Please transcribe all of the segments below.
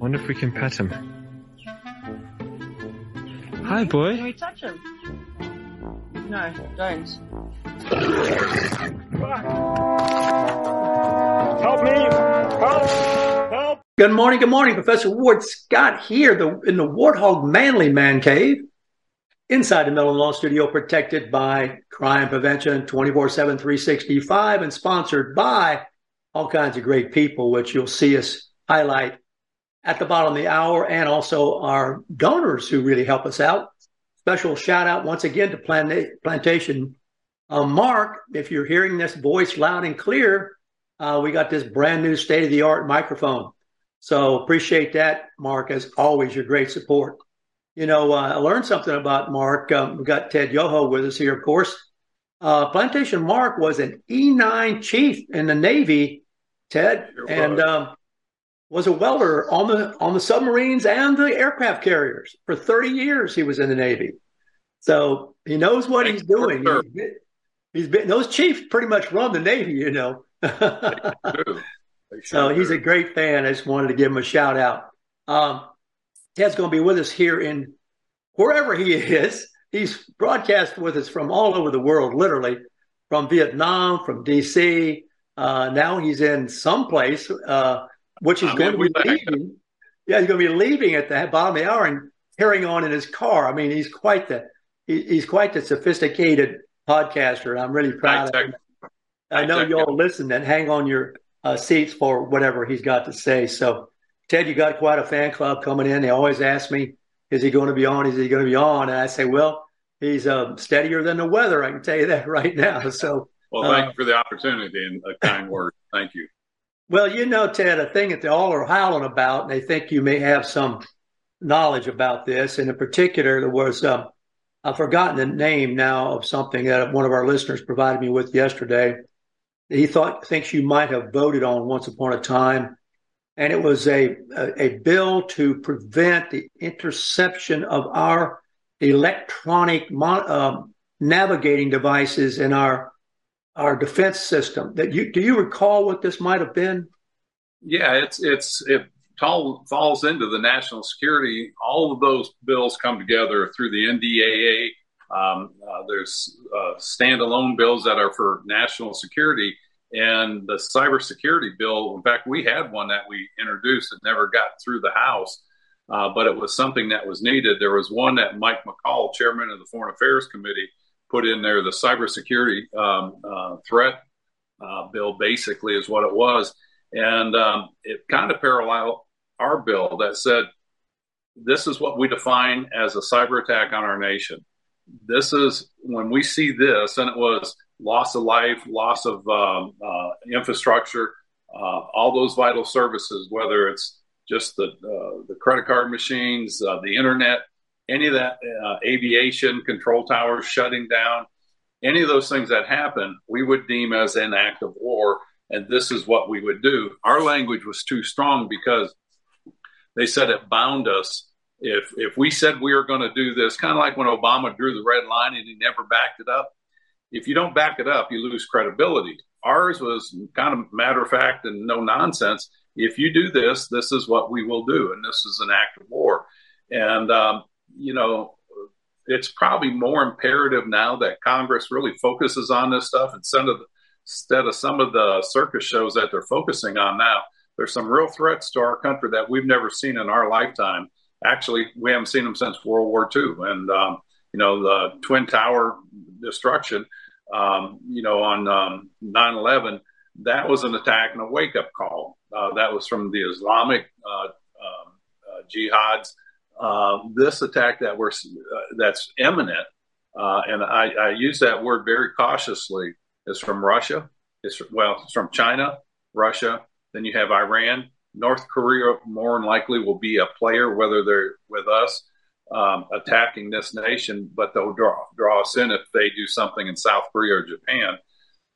Wonder if we can pet him. Hi, boy. Can we touch him? No, don't. Help me! Help! Help! Good morning, good morning. Professor Ward Scott here the, in the Warthog Manly Man Cave inside the Mellon Law Studio, protected by Crime Prevention 24 7, 365, and sponsored by all kinds of great people, which you'll see us highlight at the bottom of the hour, and also our donors who really help us out. Special shout out once again to Planta- Plantation uh, Mark. If you're hearing this voice loud and clear, uh, we got this brand new state of the art microphone. So appreciate that, Mark. As always, your great support. You know, uh, I learned something about Mark. Um, we got Ted Yoho with us here, of course. Uh, Plantation Mark was an E9 chief in the Navy, Ted, Sure and um, was a welder on the on the submarines and the aircraft carriers for 30 years. He was in the Navy, so he knows what he's doing. sir. He's been, he's been those chiefs pretty much run the Navy, you know. They So he's a great fan. I just wanted to give him a shout out. Um, Ted's going to be with us here in wherever he is. He's broadcast with us from all over the world, literally from Vietnam, from DC. Uh, now he's in someplace, uh, which is I'm going to be leaving. Yeah, he's going to be leaving at the bottom of the hour and carrying on in his car. I mean, he's quite the he, he's quite the sophisticated podcaster. and I'm really proud High of him. I know you all listen and hang on your uh, seats for whatever he's got to say. So, Ted, you got quite a fan club coming in. They always ask me, "Is he going to be on? Is he going to be on?" And I say, "Well, he's uh, steadier than the weather. I can tell you that right now." So, Well, thank Uh, you for the opportunity and a kind word. Thank you. Well, you know, Ted, a thing that they all are howling about, and they think you may have some knowledge about this. And in particular, there was um, I've forgotten the name now of something that one of our listeners provided me with yesterday. He thought thinks you might have voted on once upon a time, and it was a a, a bill to prevent the interception of our electronic mon- um, navigating devices in our our defense system. That you do you recall what this might have been? Yeah, it's it's it tall, falls into the national security. All of those bills come together through the NDAA. Um, uh, there's uh, standalone bills that are for national security, and the cybersecurity bill. In fact, we had one that we introduced that never got through the House, uh, but it was something that was needed. There was one that Mike McCaul, chairman of the Foreign Affairs Committee, put in there. The cybersecurity um, uh, threat uh, bill, basically, is what it was and um, it kind of paralleled our bill that said this is what we define as a cyber attack on our nation. This is when we see this, and it was loss of life, loss of um, uh, infrastructure, uh, all those vital services, whether it's just the uh, the credit card machines, uh, the internet, any of that, uh, aviation control towers shutting down, any of those things that happen, we would deem as an act of war and this is what we would do. Our language was too strong because they said it bound us. If if we said we were going to do this, kind of like when Obama drew the red line and he never backed it up. If you don't back it up, you lose credibility. Ours was kind of matter of fact and no nonsense. If you do this, this is what we will do, and this is an act of war. And um, you know, it's probably more imperative now that Congress really focuses on this stuff instead of instead of some of the circus shows that they're focusing on now. There's some real threats to our country that we've never seen in our lifetime. Actually, we haven't seen them since World War II, and um, you know the Twin Tower destruction. Um, you know on um, 9/11, that was an attack and a wake up call. Uh, that was from the Islamic uh, um, uh, jihads. Uh, this attack that we're uh, that's imminent, uh, and I, I use that word very cautiously is from Russia. It's well, it's from China, Russia. Then you have Iran, North Korea more than likely will be a player, whether they're with us um, attacking this nation, but they'll draw draw us in if they do something in South Korea or Japan.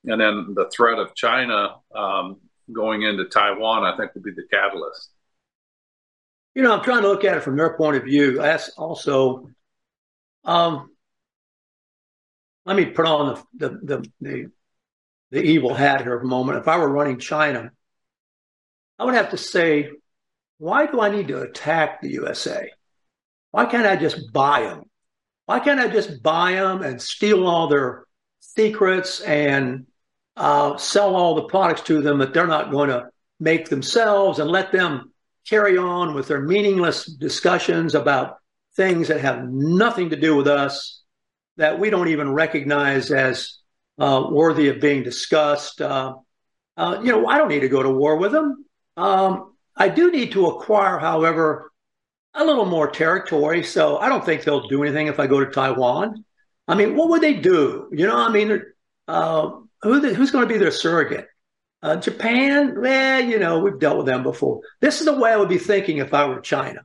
And then the threat of China um, going into Taiwan, I think, will be the catalyst. You know, I'm trying to look at it from their point of view. That's also, um, let me put on the, the the, the the evil hat here for a moment. If I were running China, I would have to say, why do I need to attack the USA? Why can't I just buy them? Why can't I just buy them and steal all their secrets and uh, sell all the products to them that they're not going to make themselves and let them carry on with their meaningless discussions about things that have nothing to do with us that we don't even recognize as uh, worthy of being discussed. Uh, uh, you know, I don't need to go to war with them. Um, I do need to acquire, however, a little more territory. So I don't think they'll do anything if I go to Taiwan. I mean, what would they do? You know, I mean, uh, who who's going to be their surrogate? Uh, Japan, well, you know, we've dealt with them before. This is the way I would be thinking if I were China.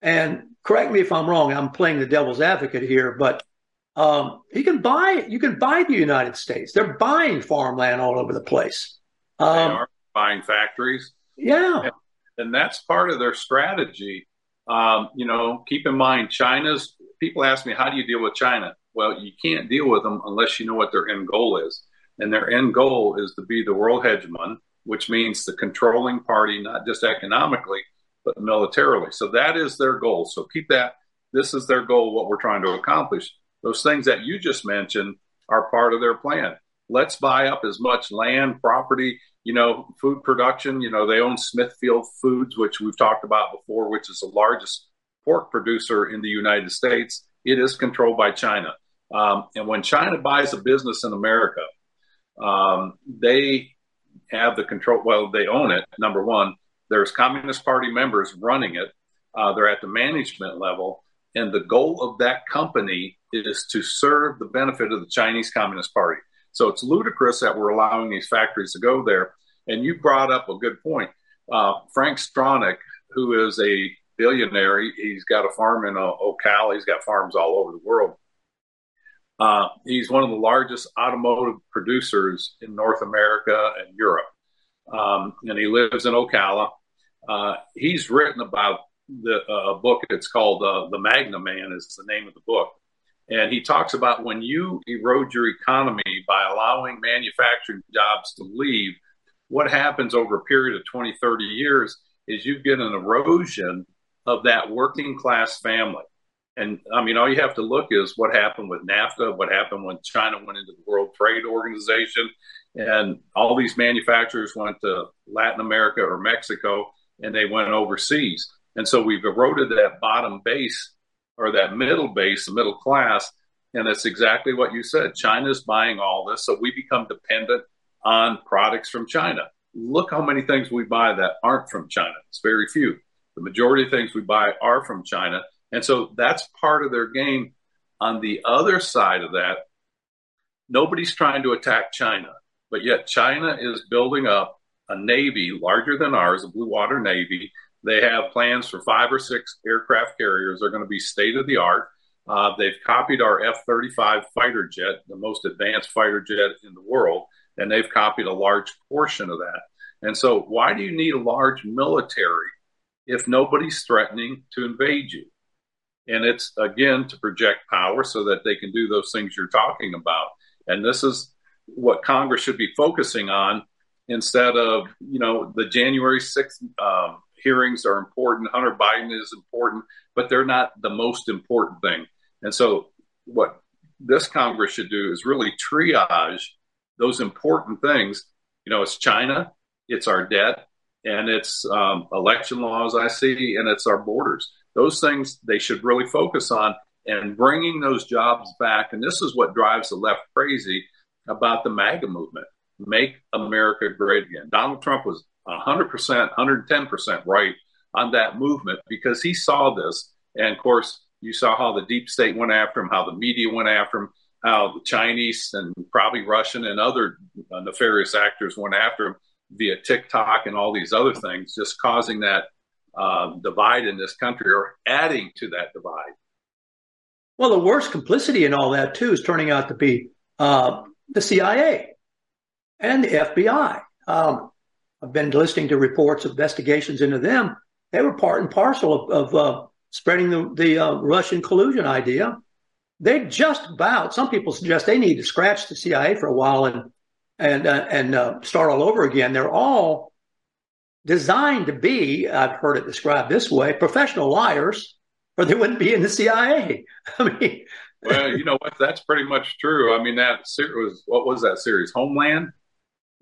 And correct me if I'm wrong. I'm playing the devil's advocate here, but um, you can buy you can buy the United States. They're buying farmland all over the place. Um, they are buying factories. Yeah, and, and that's part of their strategy. Um, you know, keep in mind, China's people ask me, how do you deal with China? Well, you can't deal with them unless you know what their end goal is. And their end goal is to be the world hegemon, which means the controlling party, not just economically, but militarily. So that is their goal. So keep that. This is their goal, what we're trying to accomplish. Those things that you just mentioned are part of their plan. Let's buy up as much land, property, you know, food production. You know, they own Smithfield Foods, which we've talked about before, which is the largest pork producer in the United States. It is controlled by China. Um, and when China buys a business in America, um, they have the control. Well, they own it. Number one, there's Communist Party members running it. Uh, they're at the management level, and the goal of that company is to serve the benefit of the Chinese Communist Party. So it's ludicrous that we're allowing these factories to go there. And you brought up a good point. Uh, Frank Stronach, who is a billionaire, he, has got a farm in uh, Ocala. He's got farms all over the world. Uh, he's one of the largest automotive producers in North America and Europe. Um, and he lives in Ocala. Uh, he's written about the, uh, a book. It's called uh, The Magna Man, is the name of the book. And he talks about when you erode your economy by allowing manufacturing jobs to leave, what happens over a period of 20, 30 years is you get an erosion of that working class family. And I mean, all you have to look is what happened with NAFTA, what happened when China went into the World Trade Organization, and all these manufacturers went to Latin America or Mexico and they went overseas. And so we've eroded that bottom base or that middle base, the middle class. And that's exactly what you said. China's buying all this. So we become dependent on products from China. Look how many things we buy that aren't from China. It's very few. The majority of things we buy are from China. And so that's part of their game. On the other side of that, nobody's trying to attack China, but yet China is building up a navy larger than ours, a blue water navy. They have plans for five or six aircraft carriers. They're going to be state of the art. Uh, they've copied our F 35 fighter jet, the most advanced fighter jet in the world, and they've copied a large portion of that. And so, why do you need a large military if nobody's threatening to invade you? And it's again to project power so that they can do those things you're talking about. And this is what Congress should be focusing on instead of, you know, the January 6th um, hearings are important. Hunter Biden is important, but they're not the most important thing. And so, what this Congress should do is really triage those important things. You know, it's China, it's our debt, and it's um, election laws, I see, and it's our borders those things they should really focus on and bringing those jobs back. And this is what drives the left crazy about the MAGA movement make America great again. Donald Trump was 100%, 110% right on that movement because he saw this. And of course, you saw how the deep state went after him, how the media went after him, how the Chinese and probably Russian and other nefarious actors went after him. via TikTok and all these other things, just causing that uh, divide in this country or adding to that divide. Well, the worst complicity in all that, too, is turning out to be uh, the CIA and the FBI. Um, I've been listening to reports investigations into them. They were part and parcel of, of uh, spreading the, the uh, Russian collusion idea. They just about, some people suggest they need to scratch the CIA for a while and and uh, and uh, start all over again. They're all designed to be, I've heard it described this way, professional liars, or they wouldn't be in the CIA. I mean, well, you know what? That's pretty much true. I mean, that was what was that series? Homeland.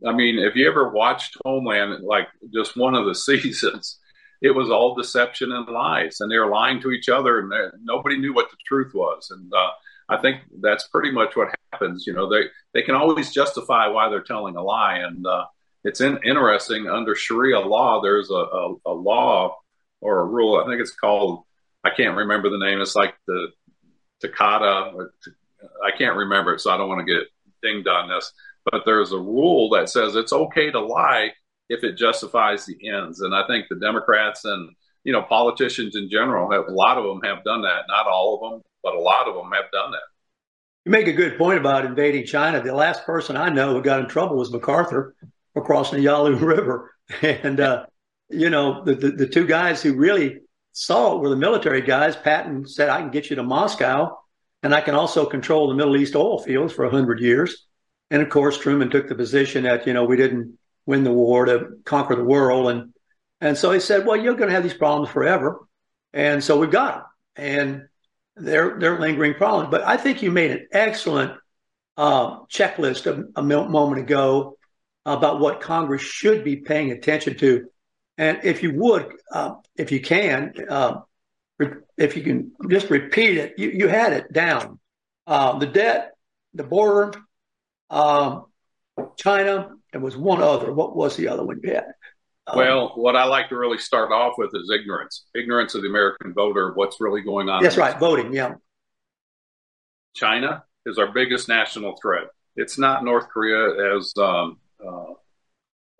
I mean, if you ever watched Homeland, like just one of the seasons, it was all deception and lies, and they were lying to each other, and nobody knew what the truth was. And uh, I think that's pretty much what happens. You know, they they can always justify why they're telling a lie, and uh, it's in, interesting under Sharia law. There's a, a, a, law or a rule. I think it's called. I can't remember the name. It's like the Takata. I can't remember it, so I don't want to get dinged on this. But there's a rule that says it's okay to lie if it justifies the ends. And I think the Democrats and you know politicians in general have a lot of them have done that. Not all of them, but a lot of them have done that. You make a good point about invading China. The last person I know who got in trouble was MacArthur crossing the Yalu River, and uh, you know the, the, the two guys who really saw it were the military guys. Patton said, "I can get you to Moscow, and I can also control the Middle East oil fields for hundred years." And of course, Truman took the position that you know we didn't win the war to conquer the world. And, and so he said, well, you're going to have these problems forever. And so we've got them and they're, they're lingering problems. But I think you made an excellent uh, checklist a, a, moment ago about what Congress should be paying attention to. And if you would, uh, if you can, uh, if you can just repeat it, you, you had it down. Uh, the debt, the border, um, China, and was one other. What was the other one you had? Um, well, what I like to really start off with is ignorance. Ignorance of the American voter, what's really going on. That's right, voting, yeah. China is our biggest national threat. It's not North Korea, as um, uh,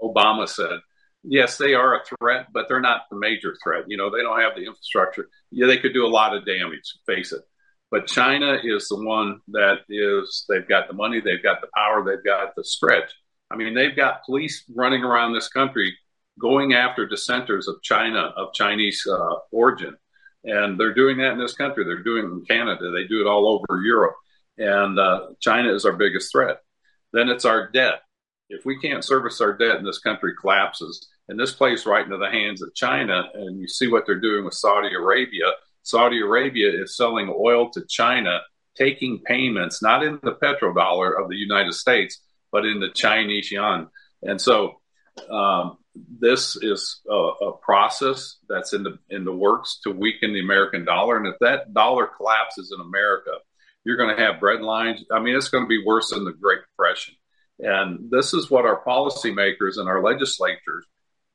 Obama said. Yes, they are a threat, but they're not the major threat. You know, they don't have the infrastructure. Yeah, they could do a lot of damage, face it. But China is the one that is, they've got the money, they've got the power, they've got the stretch I mean, they've got police running around this country going after dissenters of China, of Chinese uh, origin. And they're doing that in this country. They're doing it in Canada. They do it all over Europe. And uh, China is our biggest threat. Then it's our debt. If we can't service our debt and this country collapses, and this plays right into the hands of China, and you see what they're doing with Saudi Arabia. Saudi Arabia is selling oil to China, taking payments, not in the petrodollar of the United States, but in the Chinese yuan. And so um, this is a, a, process that's in the in the works to weaken the American dollar. And if that dollar collapses in America, you're going to have bread lines. I mean, it's going to be worse than the Great Depression. And this is what our policymakers and our legislatures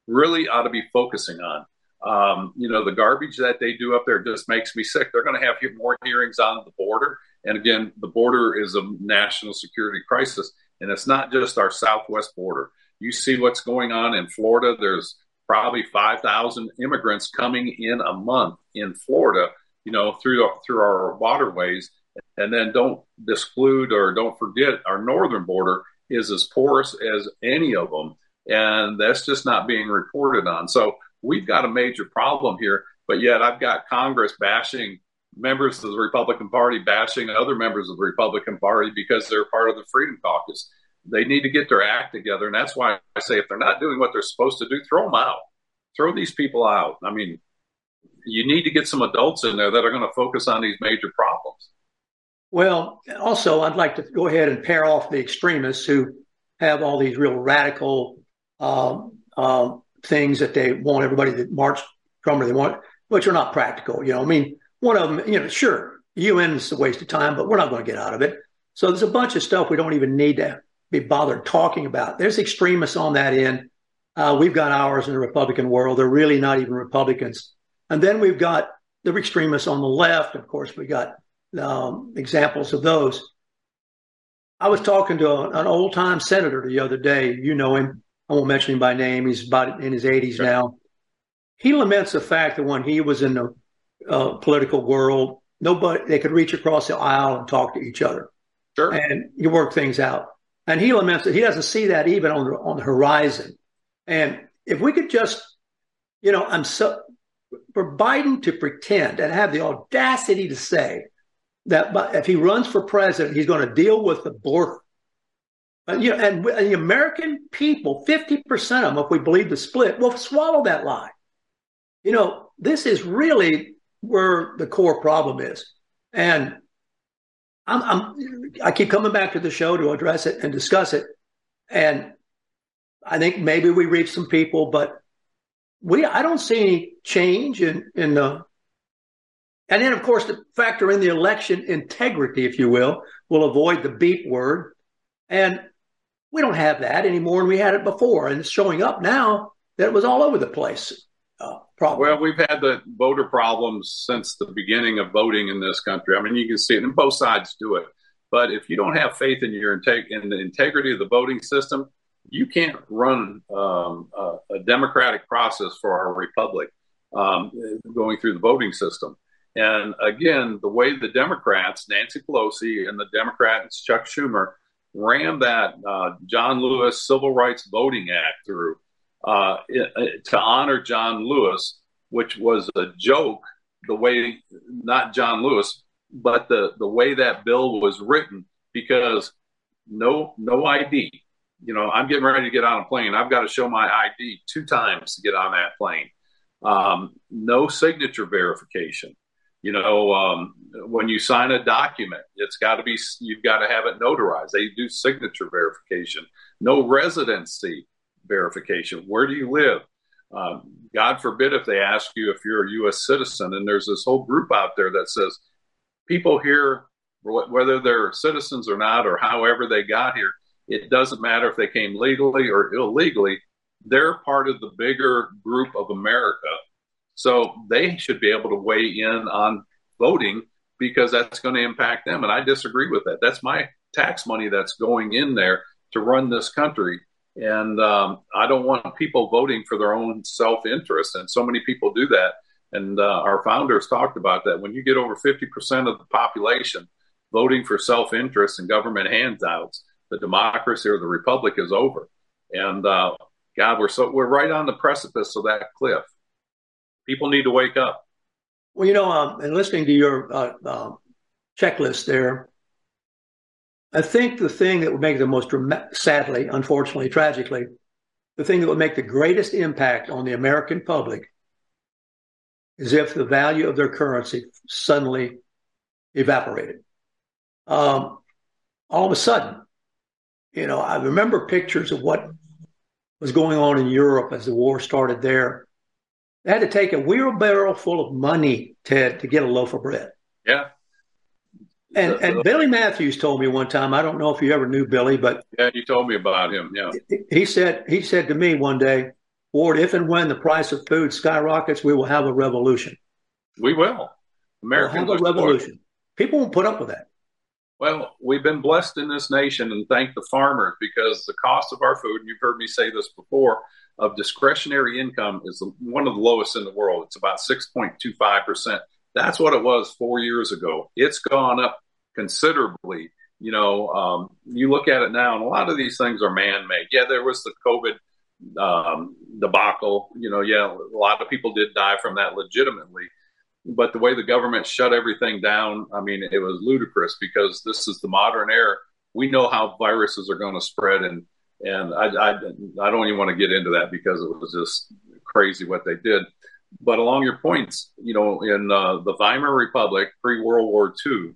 really ought to be focusing on. Um, you know, the garbage that they do up there just makes me sick. They're going to have more hearings on the border. And again, the border is a national security crisis. And it's not just our southwest border. You see what's going on in Florida. There's probably 5,000 immigrants coming in a month in Florida, you know, through through our waterways. And then don't exclude or don't forget our northern border is as porous as any of them. And that's just not being reported on. So we've got a major problem here. But yet I've got Congress bashing members of the Republican Party bashing other members of the Republican Party because they're part of the Freedom Caucus. They need to get their act together. And that's why I say if they're not doing what they're supposed to do, throw them out. Throw these people out. I mean, you need to get some adults in there that are going to focus on these major problems. Well, also, I'd like to go ahead and pair off the extremists who have all these real radical um, um, things that they want everybody to march from or they want, which are not practical. You know, I mean, one of them, you know, sure, UN is a waste of time, but we're not going to get out of it. So there's a bunch of stuff we don't even need to be bothered talking about. There's extremists on that end. Uh, we've got ours in the Republican world. They're really not even Republicans. And then we've got the extremists on the left. Of course, we got um, examples of those. I was talking to a, an old time senator the other day. You know him, I won't mention him by name. He's about in his 80s sure. now. He laments the fact that when he was in the uh, political world, nobody they could reach across the aisle and talk to each other. Sure. And you work things out. And he laments that he doesn't see that even on the on the horizon. And if we could just, you know, I'm so for Biden to pretend and have the audacity to say that if he runs for president, he's going to deal with the border. And, you know, and, and the American people, 50% of them, if we believe the split, will swallow that lie. You know, this is really where the core problem is. And I'm, I'm, I keep coming back to the show to address it and discuss it. And I think maybe we reach some people, but we I don't see any change in in the and then of course to factor in the election integrity, if you will, will avoid the beep word. And we don't have that anymore, and we had it before, and it's showing up now that it was all over the place. Uh, problem. Well, we've had the voter problems since the beginning of voting in this country. I mean, you can see it, and both sides do it. But if you don't have faith in your integ- in the integrity of the voting system, you can't run um, a, a, democratic process for our republic um, going through the voting system. And again, the way the Democrats, Nancy Pelosi and the Democrats, Chuck Schumer, ran that uh, John Lewis Civil Rights Voting Act through uh, to honor John Lewis, which was a joke. The way, not John Lewis, but the the way that bill was written, because no no ID, you know, I'm getting ready to get on a plane. I've got to show my ID two times to get on that plane. Um, no signature verification. You know, um, when you sign a document, it's got to be, you've got to have it notarized. They do signature verification. No residency verification. Where do you live? Um, God forbid if they ask you if you're a U.S. citizen. And there's this whole group out there that says people here, whether they're citizens or not, or however they got here, it doesn't matter if they came legally or illegally. They're part of the bigger group of America. So they should be able to weigh in on voting because that's going to impact them. And I disagree with that. That's my tax money that's going in there to run this country. And um, I don't want people voting for their own self interest. And so many people do that. And uh, our founders talked about that. When you get over 50% of the population voting for self interest and government handouts, the democracy or the republic is over. And uh, God, we're so we're right on the precipice of that cliff. People need to wake up. Well, you know, um, and listening to your uh, uh, checklist there, I think the thing that would make the most sadly, unfortunately, tragically, the thing that would make the greatest impact on the American public is if the value of their currency suddenly evaporated. Um, all of a sudden, you know, I remember pictures of what was going on in Europe as the war started there. They had to take a wheelbarrow full of money, Ted, to get a loaf of bread. Yeah. And and Billy Matthews told me one time. I don't know if you ever knew Billy, but yeah, you told me about him. Yeah, he said he said to me one day, Ward, if and when the price of food skyrockets, we will have a revolution. We will. Americans we'll have a revolution. People won't put up with that. Well, we've been blessed in this nation and thank the farmers because the cost of our food, and you've heard me say this before, of discretionary income is one of the lowest in the world. It's about 6.25%. That's what it was four years ago. It's gone up considerably. You know, um, you look at it now, and a lot of these things are man made. Yeah, there was the COVID um, debacle. You know, yeah, a lot of people did die from that legitimately but the way the government shut everything down, I mean, it was ludicrous because this is the modern era. We know how viruses are going to spread, and and I, I, I don't even want to get into that because it was just crazy what they did. But along your points, you know, in uh, the Weimar Republic pre World War II,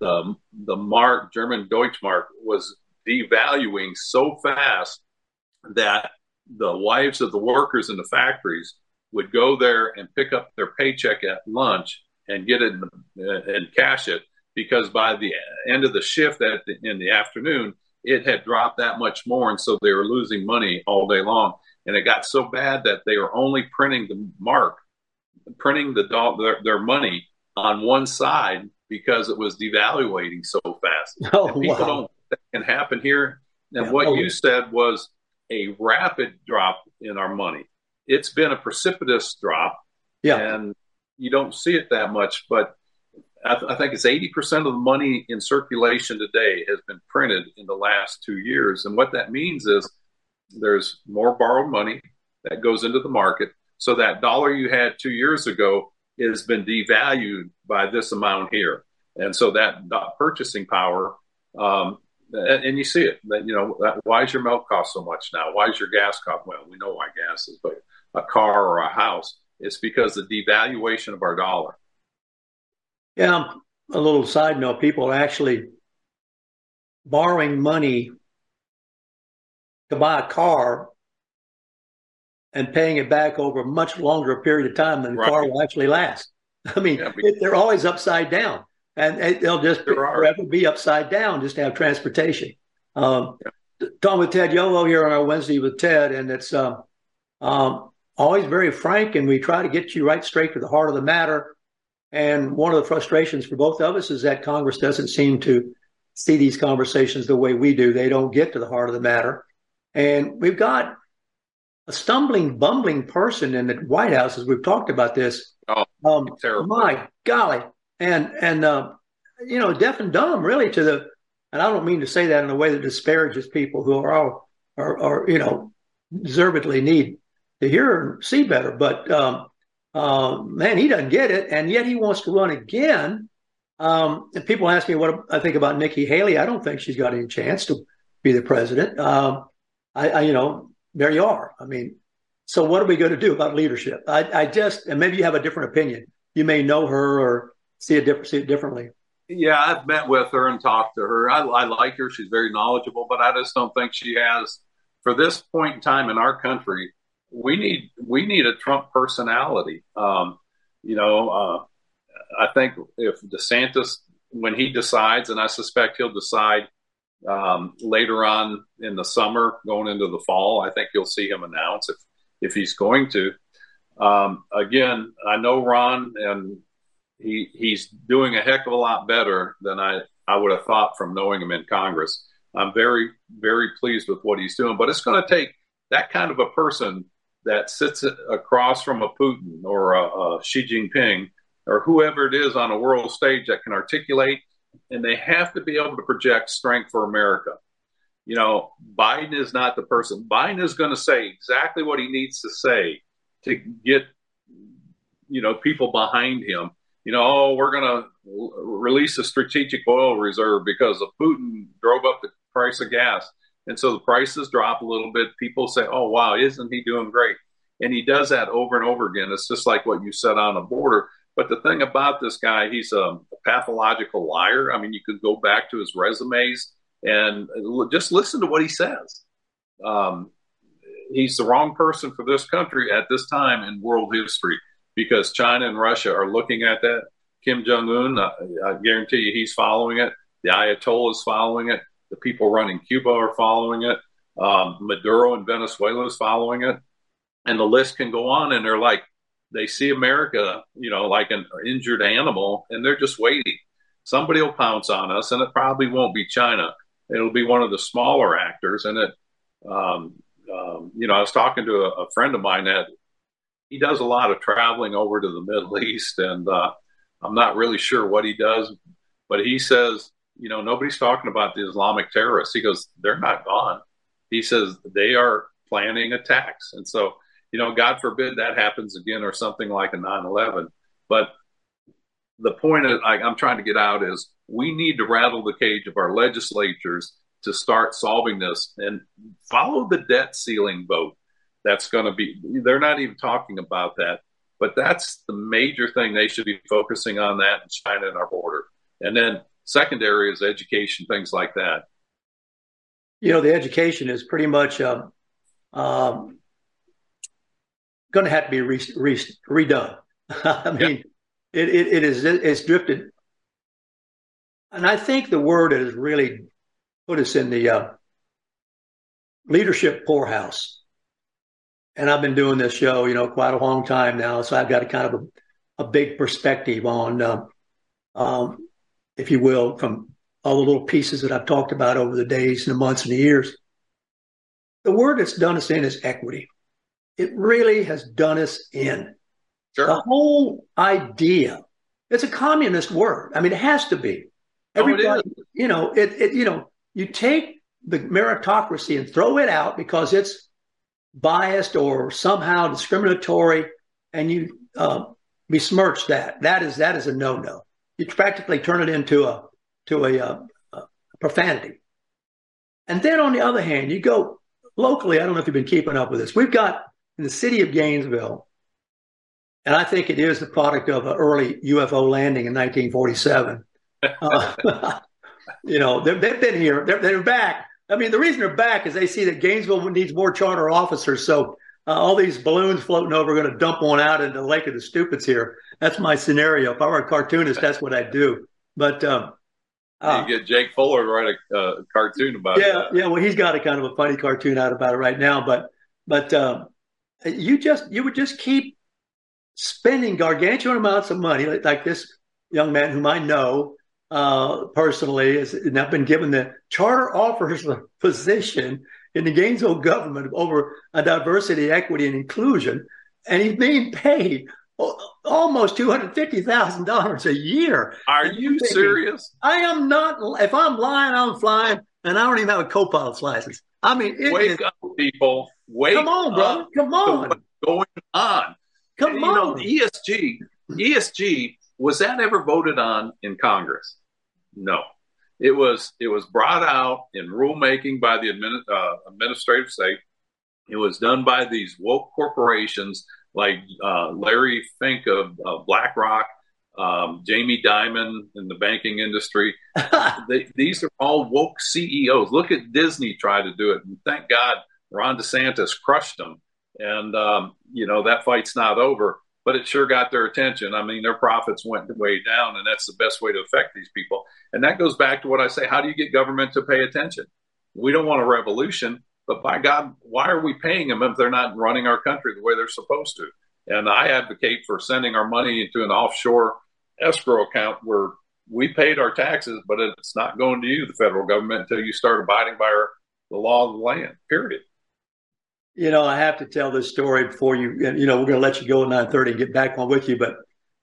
the the mark German Deutschmark was devaluing so fast that the wives of the workers in the factories would go there and pick up their paycheck at lunch and get it and cash it because by the end of the shift the, in the afternoon, it had dropped that much more, and so they were losing money all day long. And it got so bad that they were only printing the mark, printing the their, their money on one side because it was devaluating so fast. Oh, and people wow. don't that can happen here. And yeah, what oh, you said was a rapid drop in our money. It's been a precipitous drop. Yeah. And you don't see it that much, but I, th- I think it's 80% of the money in circulation today has been printed in the last two years. And what that means is there's more borrowed money that goes into the market. So that dollar you had two years ago has been devalued by this amount here. And so that, purchasing power, um, and, and, you see it that, you know, that, why is your milk cost so much now? Why is your gas cost? Well, we know why gas is, but a car or a house, it's because the devaluation of our dollar. Yeah. A little side note, people are actually borrowing money to buy a car and paying it back over a much longer period of time than the right. car will actually last. I mean, yeah, it, they're always upside down, and they'll just forever be upside down just to have transportation. Um, yeah. Talking with Ted Yoho here on our Wednesday with Ted, and it's um, um, always very frank, and we try to get you right straight to the heart of the matter. And one of the frustrations for both of us is that Congress doesn't seem to see these conversations the way we do. They don't get to the heart of the matter. And we've got a stumbling, bumbling person in the White House, as we've talked about this. Oh, um, terrible. My golly. And, and, uh, you know, deaf and dumb really to the, and I don't mean to say that in a way that disparages people who are all, are, are you know, deservedly need to hear and see better. But, um, uh, man, he doesn't get it. And yet he wants to run again. Um, and people ask me what I think about Nikki Haley. I don't think she's got any chance to be the president. Um, I, I, you know, there you are. I mean, so what are we going to do about leadership? I, I just, and maybe you have a different opinion. You may know her or see it different, see it differently. Yeah, I've met with her and talked to her. I, I like her. She's very knowledgeable, but I just don't think she has, for this point in time in our country, we need we need a Trump personality. Um, you know, uh, I think if DeSantis, when he decides, and I suspect he'll decide um, later on in the summer, going into the fall. I think you'll see him announce if if he's going to. Um, again, I know Ron, and he he's doing a heck of a lot better than I I would have thought from knowing him in Congress. I'm very very pleased with what he's doing, but it's going to take that kind of a person that sits across from a Putin or a, a Xi Jinping or whoever it is on a world stage that can articulate and they have to be able to project strength for America. You know, Biden is not the person. Biden is going to say exactly what he needs to say to get, you know, people behind him. You know, oh, we're going to release a strategic oil reserve because Putin drove up the price of gas. And so the prices drop a little bit. People say, oh, wow, isn't he doing great? And he does that over and over again. It's just like what you said on the border. But the thing about this guy, he's a pathological liar. I mean, you could go back to his resumes and just listen to what he says. Um, he's the wrong person for this country at this time in world history because China and Russia are looking at that. Kim Jong Un, uh, I guarantee you, he's following it. The Ayatollah is following it. The people running Cuba are following it. Um, Maduro in Venezuela is following it. And the list can go on. And they're like, they see America, you know, like an injured animal, and they're just waiting. Somebody will pounce on us, and it probably won't be China. It'll be one of the smaller actors. And it, um, um, you know, I was talking to a, a, friend of mine that he does a lot of traveling over to the Middle East, and uh, I'm not really sure what he does, but he says, you know, nobody's talking about the Islamic terrorists. He goes, they're not gone. He says they are planning attacks, and so you know, God forbid that happens again or something like a 9 11. But the point I, I'm trying to get out is we need to rattle the cage of our legislatures to start solving this and follow the debt ceiling vote. That's going to be, they're not even talking about that. But that's the major thing they should be focusing on that in China and our border. And then secondary is education, things like that. You know, the education is pretty much um, um, going to have to be re- re- redone. I mean, yeah. it, it, it is it's drifted, and I think the word has really put us in the uh, leadership poorhouse. And I've been doing this show, you know, quite a long time now, so I've got a kind of a, a big perspective on, um, um, if you will, from all the little pieces that I've talked about over the days and the months and the years. the word that's done us in is equity. It really has done us in. Sure. The whole idea. It's a communist word. I mean, it has to be. Oh, it you know, it, it, you know, you take the meritocracy and throw it out because it's biased or somehow discriminatory, and you uh, besmirch that. That is that is a no no. You practically turn it into a to a, uh, a profanity. And then on the other hand, you go locally. I don't know if you've been keeping up with this. We've got in the city of Gainesville, and I think it is the product of an early UFO landing in 1947. Uh, you know, they've, they've been here. They're, they're back. I mean, the reason they're back is they see that Gainesville needs more charter officers. So uh, all these balloons floating over are going to dump one out into the Lake of the Stupids here. That's my scenario. If I were a cartoonist, that's what I'd do. But um, uh, you get Jake Fuller to write a uh, cartoon about it. yeah, yeah. Well, he's got a kind of a funny cartoon out about it right now. But but um, you just you would just keep spending gargantuan amounts of money, like, like this young man whom I know uh, personally has not been given the charter offers the position in the Gainesville government over a diversity, equity, and inclusion, and he's being paid almost two hundred fifty thousand dollars a year. Are you serious? I am not. If I'm lying, I'm flying, and I don't even have a co-pilot's license. I mean, it Wake is- up, people! Wake come on, up come on, what's going on. come you on. know, ESG, ESG, was that ever voted on in Congress? No. It was it was brought out in rulemaking by the admini- uh, administrative state. It was done by these woke corporations like uh, Larry Fink of uh, BlackRock, um, Jamie Dimon in the banking industry. they, these are all woke CEOs. Look at Disney try to do it, and thank God Ron DeSantis crushed them. And um, you know that fight's not over, but it sure got their attention. I mean, their profits went way down, and that's the best way to affect these people. And that goes back to what I say: How do you get government to pay attention? We don't want a revolution, but by God, why are we paying them if they're not running our country the way they're supposed to? And I advocate for sending our money into an offshore escrow account where we paid our taxes, but it's not going to you, the federal government, until you start abiding by our, the law of the land. Period. You know, I have to tell this story before you. You know, we're going to let you go at nine thirty and get back on with you. But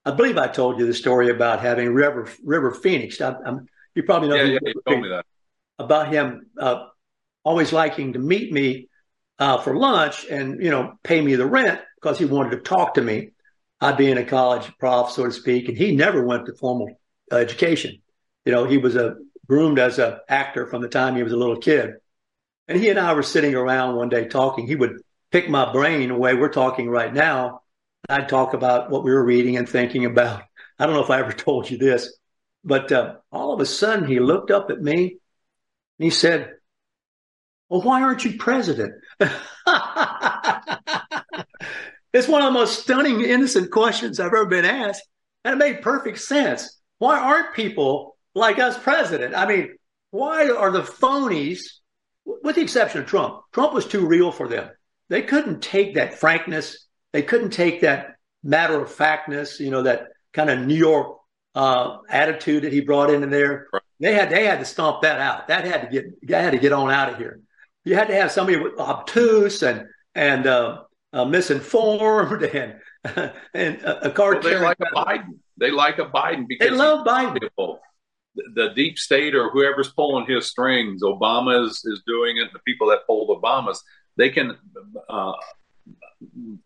I believe I told you the story about having River River Phoenix. I, I'm, you probably know Yeah, yeah, you told me that. about him uh, always liking to meet me uh, for lunch and you know pay me the rent because he wanted to talk to me. I being a college prof, so to speak, and he never went to formal uh, education. You know, he was a groomed as an actor from the time he was a little kid. And he and I were sitting around one day talking. He would pick my brain the way we're talking right now. I'd talk about what we were reading and thinking about. I don't know if I ever told you this, but uh, all of a sudden he looked up at me and he said, Well, why aren't you president? it's one of the most stunning, innocent questions I've ever been asked. And it made perfect sense. Why aren't people like us president? I mean, why are the phonies, with the exception of Trump, Trump was too real for them. They couldn't take that frankness. They couldn't take that matter of factness, you know, that kind of New York uh, attitude that he brought into there. They had they had to stomp that out. That had to get that had to get on out of here. You had to have somebody with obtuse and and uh, uh, misinformed and and a, a Well, card they like a Biden. They like a Biden because They love Biden. people. The, deep state or whoever's pulling his strings, Obama is, is doing it. The people that pulled Obama's, they can uh,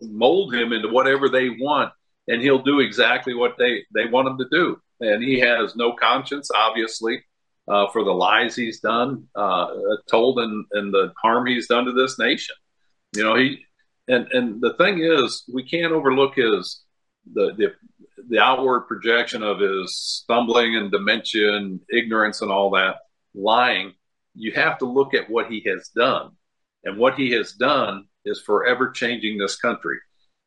mold him into whatever they want, and he'll do exactly what they, they want him to do. And he has no conscience, obviously, uh, for the lies he's done, uh, told, and, and the harm he's done to this nation. You know, he and and the thing is, we can't overlook his the the the outward projection of his stumbling and dementia and ignorance and all that lying. You have to look at what he has done, and what he has done is forever changing this country,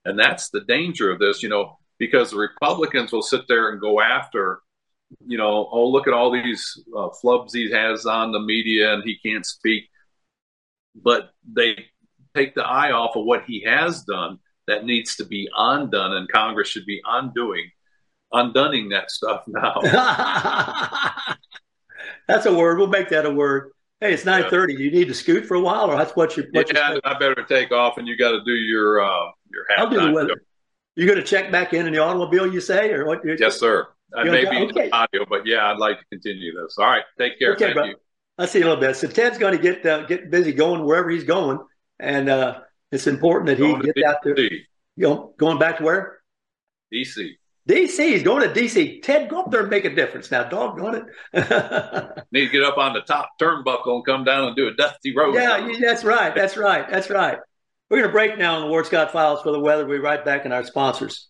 and that's the danger of this. You know, because the Republicans will sit there and go after. You know, oh look at all these uh, flubs he has on the media, and he can't speak. But they take the eye off of what he has done that needs to be undone, and Congress should be undoing, undunning that stuff now. That's a word. We'll make that a word. Hey, it's nine thirty. You need to scoot for a while, or that's what you. What yeah, I better take off, and you got to do your uh, your I'll do the weather. You going to check back in in the automobile? You say, or what? Yes, sir. I may okay? be audio, but yeah, I'd like to continue this. All right, take care. Okay, Thank bro. you. I see you a little bit. So Ted's going to get uh, get busy going wherever he's going, and uh, it's important that he gets out there. You know, going back to where? DC. DC. He's going to DC. Ted, go up there and make a difference now. dog, Doggone it. Need to get up on the top turnbuckle and come down and do a Dusty Rhodes. yeah, yeah, that's right. That's right. That's right. We're going to break now on the Ward Scott Files for the weather. We'll be right back in our sponsors.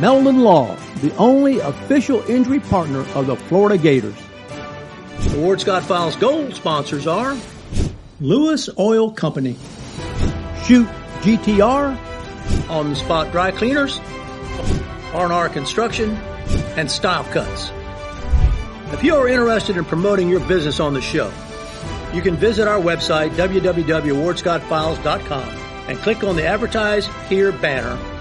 Meldon Law, the only official injury partner of the Florida Gators. Ward Scott Files gold sponsors are Lewis Oil Company, Shoot GTR, On the Spot Dry Cleaners, R&R Construction, and Style Cuts. If you are interested in promoting your business on the show, you can visit our website, www.wardscottfiles.com, and click on the Advertise Here banner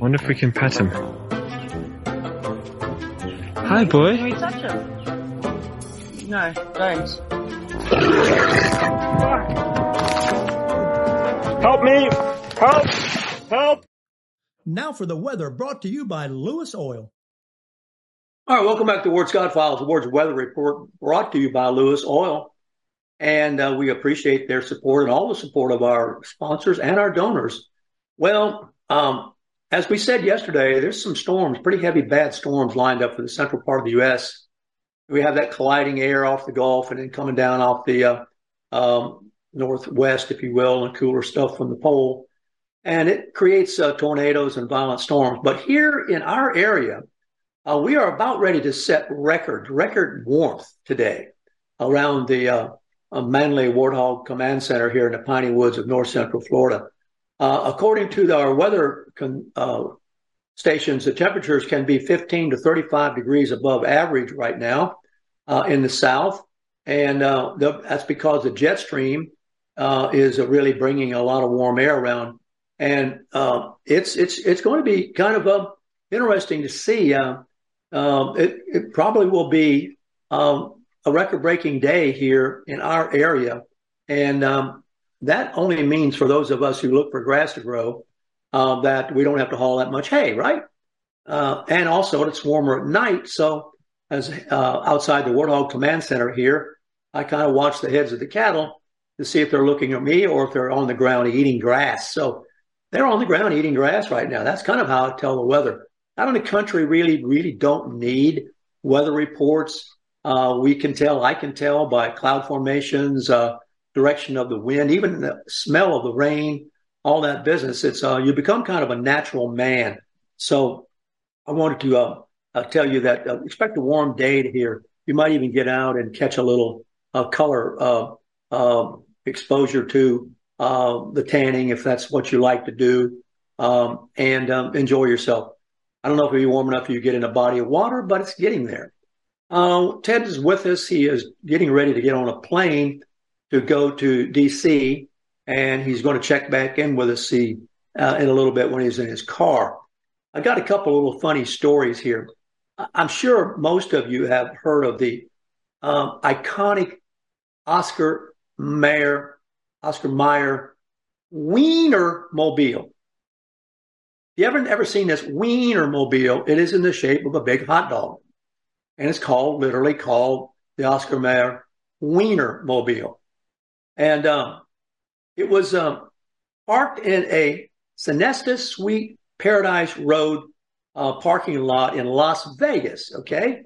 Wonder if we can pet him. Hi, boy. Can we touch him? No, don't. Help me! Help! Help! Now for the weather brought to you by Lewis Oil. All right, welcome back to Ward Scott Files, the Ward's Weather Report, brought to you by Lewis Oil. And uh, we appreciate their support and all the support of our sponsors and our donors. Well, um, as we said yesterday, there's some storms, pretty heavy, bad storms lined up for the central part of the U.S. We have that colliding air off the Gulf and then coming down off the uh, um, northwest, if you will, and cooler stuff from the pole. And it creates uh, tornadoes and violent storms. But here in our area, uh, we are about ready to set record, record warmth today around the uh, uh, Manley Warthog Command Center here in the Piney Woods of north central Florida. Uh, according to our weather con- uh, stations, the temperatures can be 15 to 35 degrees above average right now uh, in the south. And uh, the, that's because the jet stream uh, is uh, really bringing a lot of warm air around. And it's, it's, it's going to be kind of interesting to see. It, it probably will be um, a record breaking day here in our area. And um, that only means for those of us who look for grass to grow uh, that we don't have to haul that much hay, right? Uh, and also it's warmer at night. So as uh, outside the Warthog Command Center here, I kind of watch the heads of the cattle to see if they're looking at me or if they're on the ground eating grass. So they're on the ground eating grass right now. That's kind of how I tell the weather. Out in the country, really, really don't need weather reports. Uh, we can tell, I can tell by cloud formations, uh, direction of the wind, even the smell of the rain, all that business. It's uh, you become kind of a natural man. So I wanted to uh, uh, tell you that uh, expect a warm day here. You might even get out and catch a little uh, color uh, exposure to the tanning if that's what you like to do, um, and um, enjoy yourself. I don't know if it'll be warm enough for you to get in a body of water, but it's getting there. Ted is with us. He is getting ready to get on a plane to go to DC, and he's going to check back in with us see, uh, in a little bit when he's in his car. I got a couple of little funny stories here. I'm sure most of you have heard of the um, iconic Oscar Mayer, Oscar Mayer Wiener Mobile. You ever ever seen this Wiener Mobile? It is in the shape of a big hot dog, and it's called literally called the Oscar Mayer Wiener Mobile, and um, it was um, parked in a Sonesta Suite Paradise Road uh, parking lot in Las Vegas. Okay.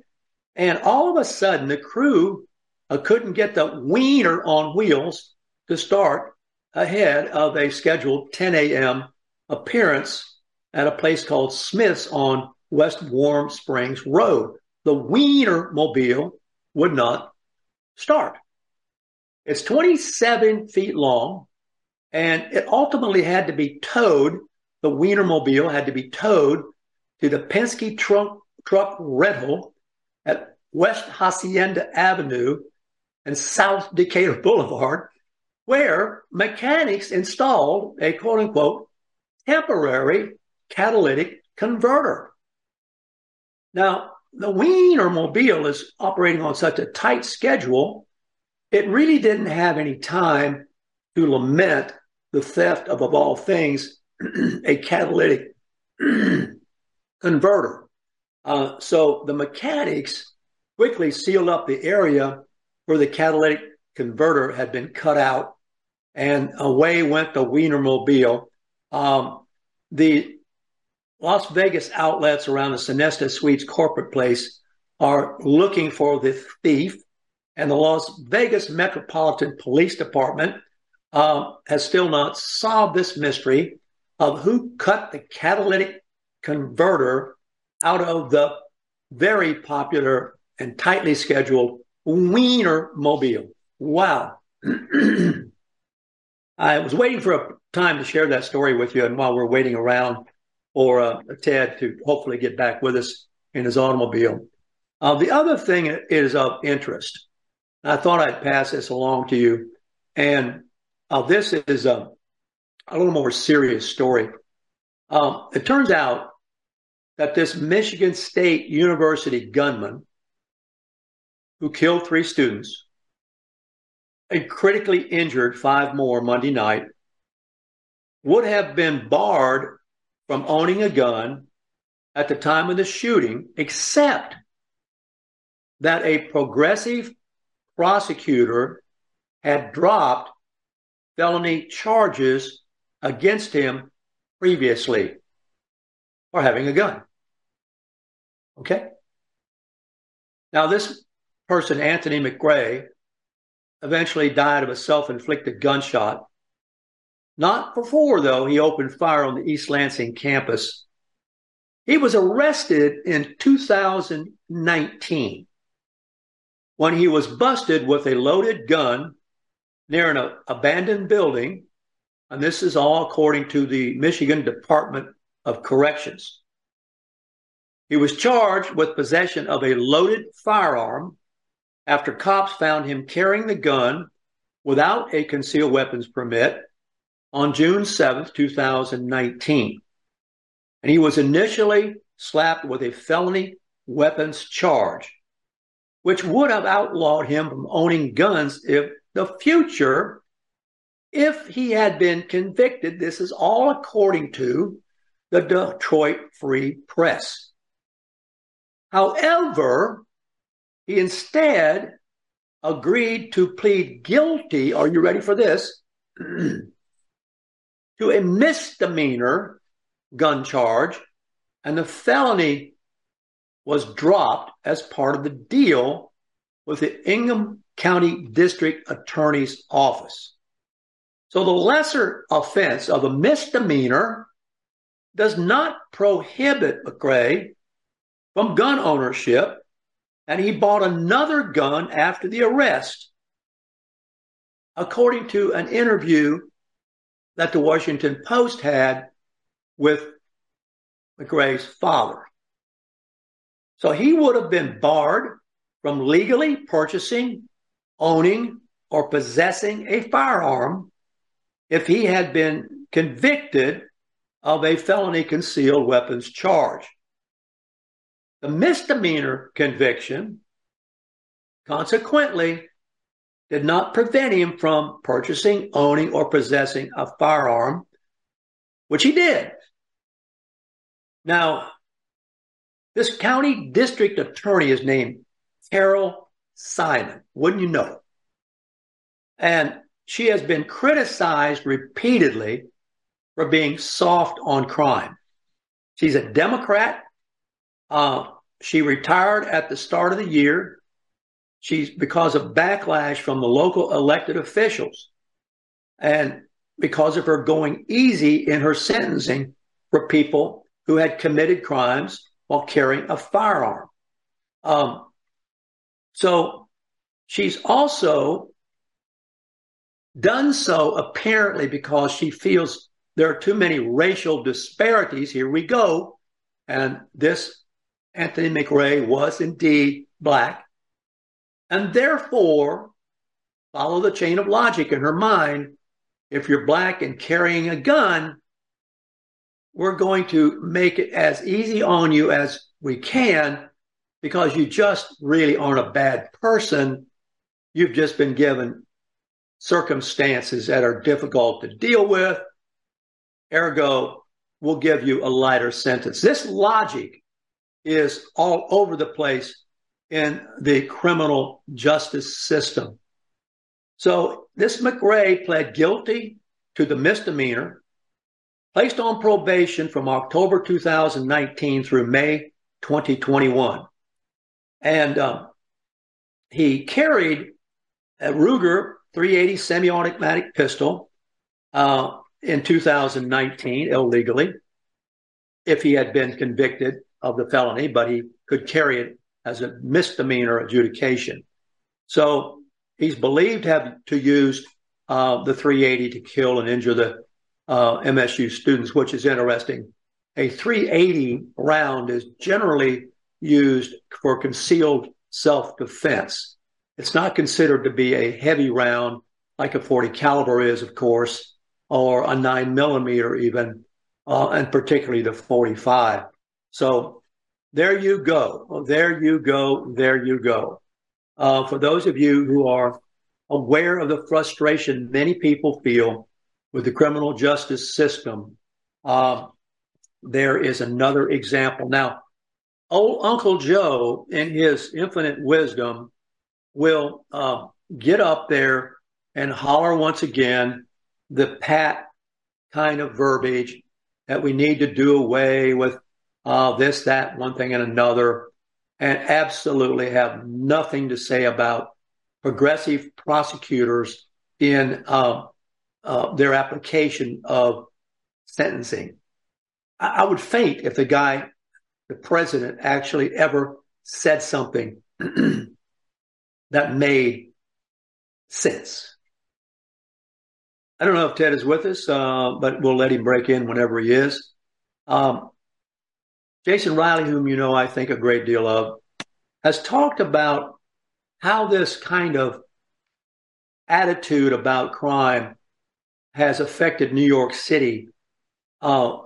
And all of a sudden, the crew uh, couldn't get the wiener on wheels to start ahead of a scheduled 10 a.m. appearance at a place called Smith's on West Warm Springs Road. The wiener mobile would not start. It's 27 feet long and it ultimately had to be towed. The Wienermobile had to be towed to the Penske truck, truck rental at West Hacienda Avenue and South Decatur Boulevard, where mechanics installed a quote unquote temporary catalytic converter. Now, the Wienermobile is operating on such a tight schedule, it really didn't have any time to lament the theft of, of all things, a catalytic converter. Uh, so the mechanics quickly sealed up the area where the catalytic converter had been cut out, and away went the Wienermobile. Um, the Las Vegas outlets around the Sonesta Suites corporate place are looking for the thief, and the Las Vegas Metropolitan Police Department uh, has still not solved this mystery of who cut the catalytic converter out of the very popular and tightly scheduled Wiener Mobile. Wow. I was waiting for a time to share that story with you, and while we're waiting around for uh, Ted to hopefully get back with us in his automobile. Uh, the other thing is of interest. I thought I'd pass this along to you, and uh, this is a, a little more serious story. Um, it turns out that this Michigan State University gunman who killed three students and critically injured five more Monday night would have been barred from owning a gun at the time of the shooting, except that a progressive prosecutor had dropped felony charges against him previously for having a gun. Okay? Now, this person, Anthony McRae, eventually died of a self inflicted gunshot. Not before, though, he opened fire on the East Lansing campus. He was arrested in 2019 when he was busted with a loaded gun near an abandoned building. And this is all according to the Michigan Department of Corrections. He was charged with possession of a loaded firearm after cops found him carrying the gun without a concealed weapons permit on June 7th, 2019. And he was initially slapped with a felony weapons charge, which would have outlawed him from owning guns if the future if he had been convicted. This is all according to the Detroit Free Press. However, he instead agreed to plead guilty. Are you ready for this? to a misdemeanor gun charge, and the felony was dropped as part of the deal with the Ingham County District Attorney's Office. So the lesser offense of a misdemeanor does not prohibit McRae from gun ownership, and he bought another gun after the arrest. According to an interview that the Washington Post had with McRae's father. So he would have been barred from legally purchasing, owning, or possessing a firearm if he had been convicted of a felony concealed weapons charge. The misdemeanor conviction, consequently, did not prevent him from purchasing, owning, or possessing a firearm, which he did. Now, this county district attorney is named Carol Siemon. Wouldn't you know? And she has been criticized repeatedly for being soft on crime. She's a Democrat. Uh, she retired at the start of the year. She's because of backlash from the local elected officials and because of her going easy in her sentencing for people who had committed crimes while carrying a firearm. Um, so she's also done so apparently because she feels there are too many racial disparities. Here we go. And this Anthony McRae was indeed black. And therefore, follow the chain of logic in her mind. If you're black and carrying a gun, we're going to make it as easy on you as we can because you just really aren't a bad person. You've just been given circumstances that are difficult to deal with. Ergo, we'll give you a lighter sentence. This logic is all over the place in the criminal justice system. So this McRae pled guilty to the misdemeanor, placed on probation from October 2019 through May 2021. And um, he carried a Ruger 380 semi-automatic pistol uh, in 2019 illegally if he had been convicted of the felony, but he could carry it as a misdemeanor adjudication. So he's believed to have to use uh, the 380 to kill and injure the MSU students, which is interesting. A 380 round is generally used for concealed self-defense. It's not considered to be a heavy round like a 40 caliber is, of course, or a nine millimeter even, uh, and particularly the 45. So there you go. There you go. There you go. Uh, for those of you who are aware of the frustration many people feel with the criminal justice system, uh, there is another example. Now, old Uncle Joe, in his infinite wisdom, will uh, get up there and holler once again the pat kind of verbiage that we need to do away with uh, this, that, one thing, and another, and absolutely have nothing to say about progressive prosecutors in uh, uh, their application of sentencing. I, I would faint if the guy, the president, actually ever said something that made sense. I don't know if Ted is with us, uh, but we'll let him break in whenever he is. Um, Jason Riley, whom you know I think a great deal of, has talked about how this kind of attitude about crime has affected New York City, uh,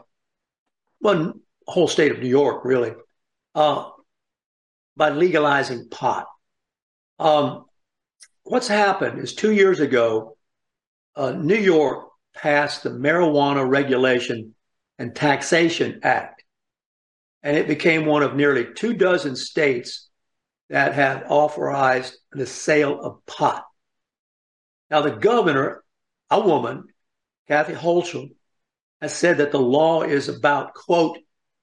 well, whole state of New York, really, uh, by legalizing pot. Um, what's happened is two years ago, uh, New York passed the Marijuana Regulation and Taxation Act, and it became one of nearly two dozen states that have authorized the sale of pot. Now, the governor, a woman, Kathy Hochul, has said that the law is about, quote,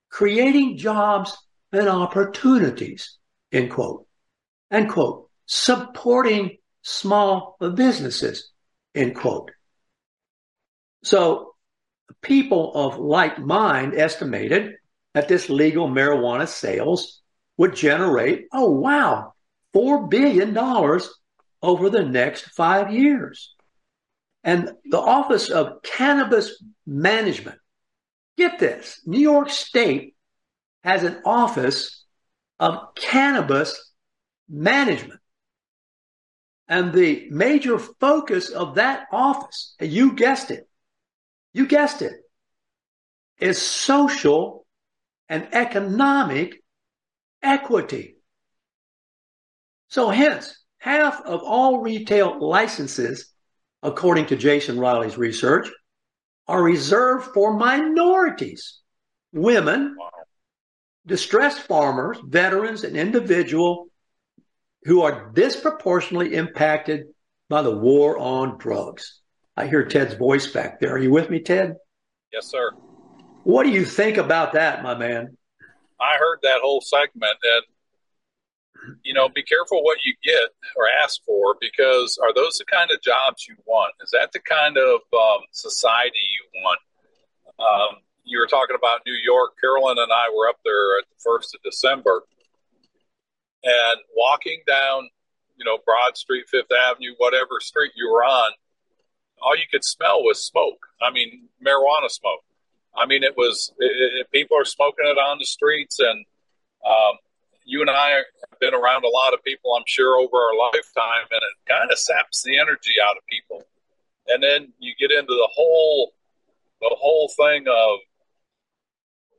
creating jobs and opportunities, end quote, end quote, supporting small businesses, end quote. So people of like mind estimated that this legal marijuana sales would generate, oh, wow, $4 billion over the next five years. And the Office of Cannabis Management, get this, New York State has an Office of Cannabis Management. And the major focus of that office, you guessed it, you guessed it, is social and economic equity. So hence, half of all retail licenses, according to Jason Riley's research, are reserved for minorities, women, distressed farmers, veterans, and individuals who are disproportionately impacted by the war on drugs. I hear Ted's voice back there. Are you with me, Ted? Yes, sir. What do you think about that, my man? I heard that whole segment, and you know, be careful what you get or ask for because are those the kind of jobs you want? Is that the kind of um, society you want? Um, you were talking about New York. Carolyn and I were up there at the first of December, and walking down, you know, Broad Street, Fifth Avenue, whatever street you were on, all you could smell was smoke. I mean, marijuana smoke. I mean, it was it, it, people are smoking it on the streets, and um, you and I have been around a lot of people, I'm sure, over our lifetime, and it kind of saps the energy out of people. And then you get into the whole the whole thing of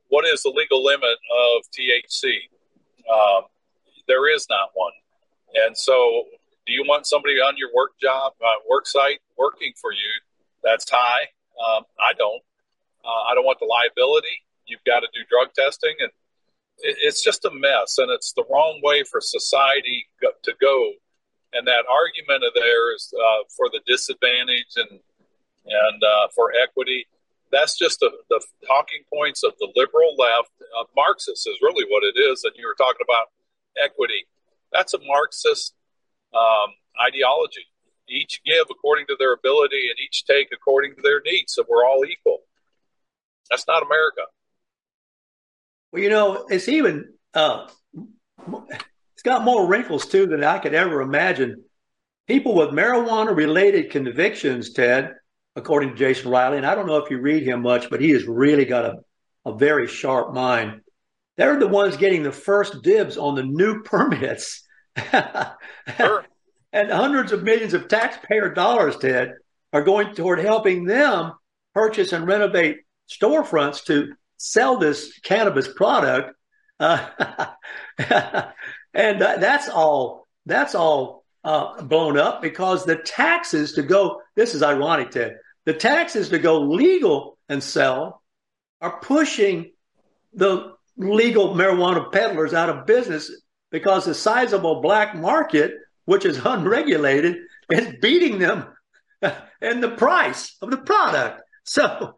what is the legal limit of THC? Um, there is not one. And so, do you want somebody on your work job, uh, work site, working for you that's high? Um, I don't. Uh, I don't want the liability. You've got to do drug testing, and it's just a mess, and it's the wrong way for society to go. And that argument of theirs uh, for the disadvantage and and uh, for equity, that's just the, the talking points of the liberal left. Uh, Marxist is really what it is. And you were talking about equity. That's a Marxist um, ideology. Each give according to their ability and each take according to their needs. So we're all equal. That's not America. Well, you know, it's even uh, it's got more wrinkles too than I could ever imagine. People with marijuana related convictions, Ted, according to Jason Riley, and I don't know if you read him much, but he has really got a, a very sharp mind. They're the ones getting the first dibs on the new permits. sure. and hundreds of millions of taxpayer dollars, Ted, are going toward helping them purchase and renovate storefronts to sell this cannabis product. Uh, and uh, that's all, that's all uh, blown up because the taxes to go, this is ironic, Ted, the taxes to go legal and sell are pushing the legal marijuana peddlers out of business because the sizable black market, which is unregulated, is beating them in the price of the product. So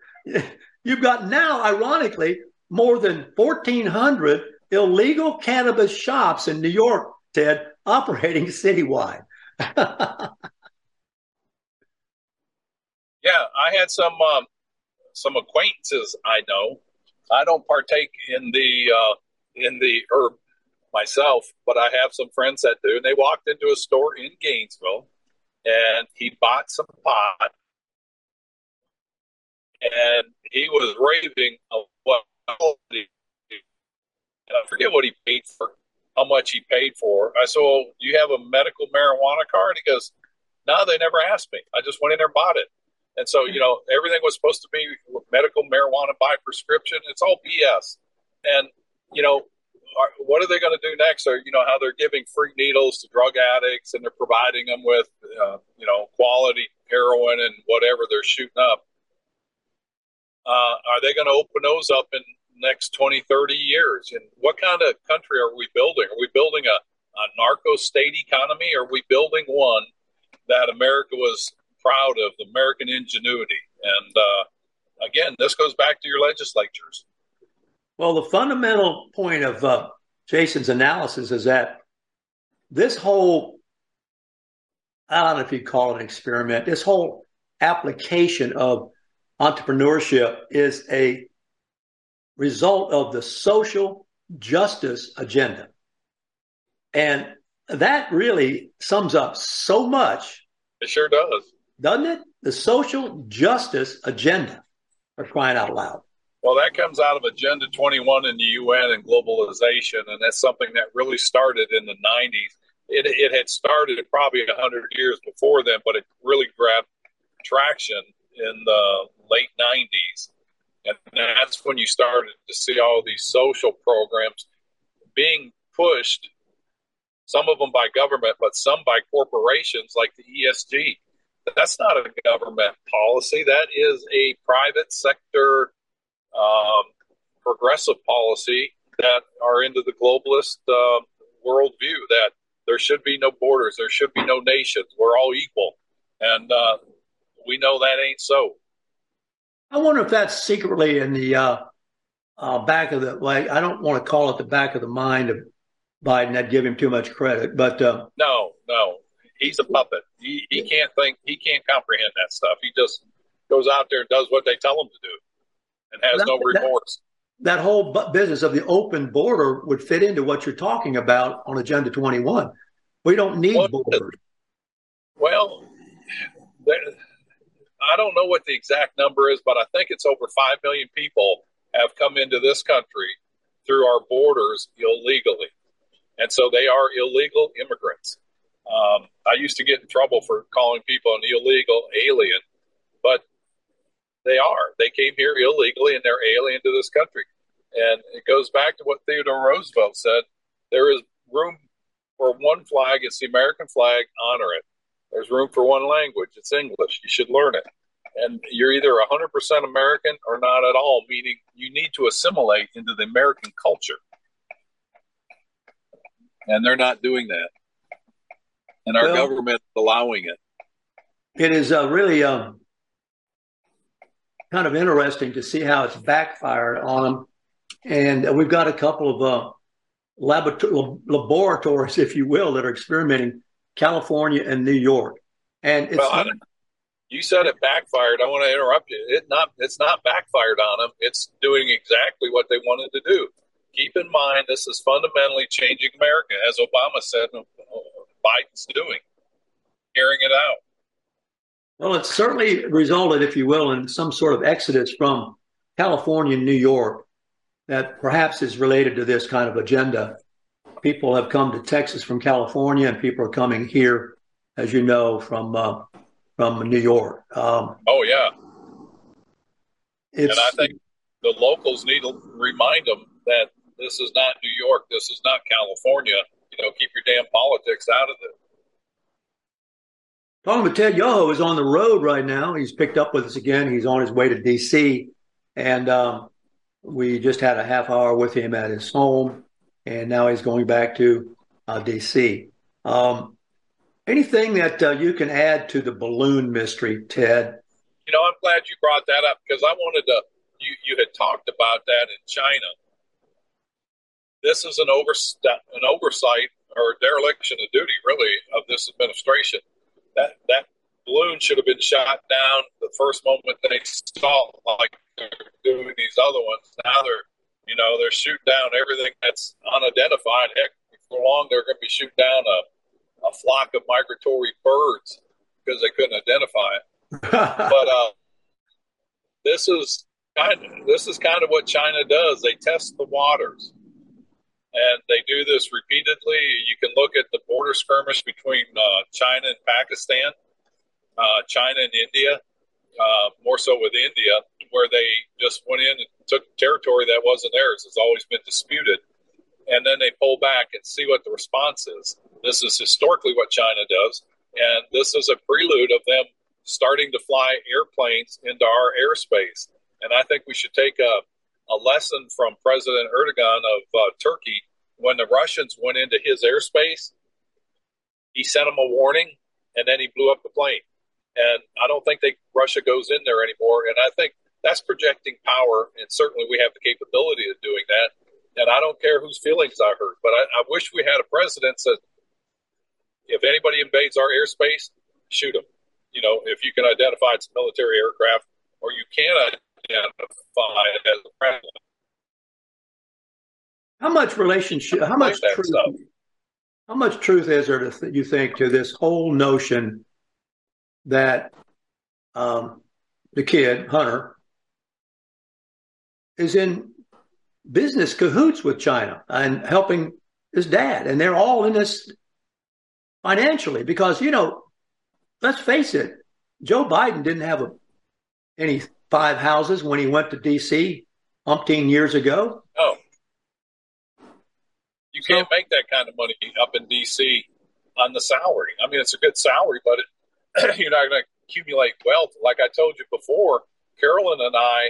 you've got now, ironically, more than 1,400 illegal cannabis shops in New York, Ted, operating citywide. yeah, I had some um, some acquaintances I know I don't partake in the uh, in the herb myself, but I have some friends that do. And they walked into a store in Gainesville, and he bought some pot, and he was raving of what and I forget what he paid for, how much he paid for. I said, "Well, you have a medical marijuana card?" He goes, "No, they never asked me. I just went in there and bought it." And so, you know, everything was supposed to be medical marijuana by prescription. It's all BS. And, you know, are, what are they going to do next? Or, you know, how they're giving free needles to drug addicts and they're providing them with, uh, you know, quality heroin and whatever they're shooting up. Uh, are they going to open those up in next 20, 30 years? And what kind of country are we building? Are we building a, a narco state economy? Are we building one that America was proud of the American ingenuity. And uh, again, this goes back to your legislatures. Well, the fundamental point of uh, Jason's analysis is that this whole, I don't know if you call it an experiment, this whole application of entrepreneurship is a result of the social justice agenda. And that really sums up so much. It sure does. Doesn't it? The social justice agenda for crying out loud. Well, that comes out of Agenda 21 in the UN and globalization, and that's something that really started in the 90s. It, it had started probably 100 years before then, but it really grabbed traction in the late 90s. And that's when you started to see all these social programs being pushed, some of them by government, but some by corporations like the ESG. That's not a government policy. That is a private sector um, progressive policy that are into the globalist uh, worldview that there should be no borders, there should be no nations, we're all equal. And uh, we know that ain't so. I wonder if that's secretly in the uh, uh, back of the like. I don't want to call it the back of the mind of Biden. I'd give him too much credit, but uh, no, no, he's a puppet. He he can't think. He can't comprehend that stuff. He just goes out there and does what they tell him to do, and has that, no remorse. That, that whole business of the open border would fit into what you're talking about on Agenda 21. We don't need well, borders. Well, I don't know what the exact number is, but I think it's over 5 million people have come into this country through our borders illegally. And so they are illegal immigrants. Um, I used to get in trouble for calling people an illegal alien, but they are. They came here illegally and they're alien to this country. And it goes back to what Theodore Roosevelt said there is room for one flag, it's the American flag, honor it. There's room for one language. It's English. You should learn it. And you're either 100% American or not at all, meaning you need to assimilate into the American culture. And they're not doing that. And our well, government is allowing it. It is uh, really um, kind of interesting to see how it's backfired on them. And we've got a couple of uh, laboratories, if you will, that are experimenting California and New York. And it's well, not, you said it backfired. I want to interrupt you. It not it's not backfired on them. It's doing exactly what they wanted to do. Keep in mind, this is fundamentally changing America, as Obama said. Uh, Biden's doing, carrying it out. Well, it's certainly resulted, if you will, in some sort of exodus from California and New York that perhaps is related to this kind of agenda people have come to Texas from California, and people are coming here, as you know, from uh, from New York. Um, oh yeah, and I think the locals need to remind them that this is not New York, this is not California. You know, keep your damn politics out of it. Talking with Ted Yoho is on the road right now. He's picked up with us again. He's on his way to D.C. and um, we just had a half hour with him at his home and now he's going back to uh, DC. Um, anything that uh, you can add to the balloon mystery, Ted? You know, I'm glad you brought that up because I wanted to. You you had talked about that in China. This is an over an oversight or dereliction of duty, really, of this administration. That that balloon should have been shot down the first moment they saw, like they're doing these other ones. Now they're you know, they're shooting down everything that's unidentified. Heck, before long, they're going to be shooting down a, a flock of migratory birds because they couldn't identify it. but uh, this is kind of, this is kind of what China does. They test the waters, and they do this repeatedly. You can look at the border skirmish between uh, China and Pakistan, uh, China and India, uh, more so with India, where they just went in and took territory that wasn't theirs. It's always been disputed. And then they pull back and see what the response is. This is historically what China does. And this is a prelude of them starting to fly airplanes into our airspace. And I think we should take a, a lesson from President Erdogan of uh, Turkey. When the Russians went into his airspace, he sent them a warning and then he blew up the plane. And I don't think they Russia goes in there anymore. And I think that's projecting power, and certainly we have the capability of doing that. And I don't care whose feelings I hurt, but I, I wish we had a president that if anybody invades our airspace, shoot them. You know, if you can identify it's a military aircraft, or you can identify it as a prevalent. How much relationship? How much truth? Stuff. How much truth is there, to th- you think, to this whole notion that um, the kid Hunter is in business cahoots with China and helping his dad, and they're all in this financially because you know, let's face it, Joe Biden didn't have a, any five houses when he went to D.C. umpteen years ago. Oh, you can't make that kind of money up in D.C. on the salary. I mean, it's a good salary, but it, you're not going to accumulate wealth. Like I told you before, Carolyn and I,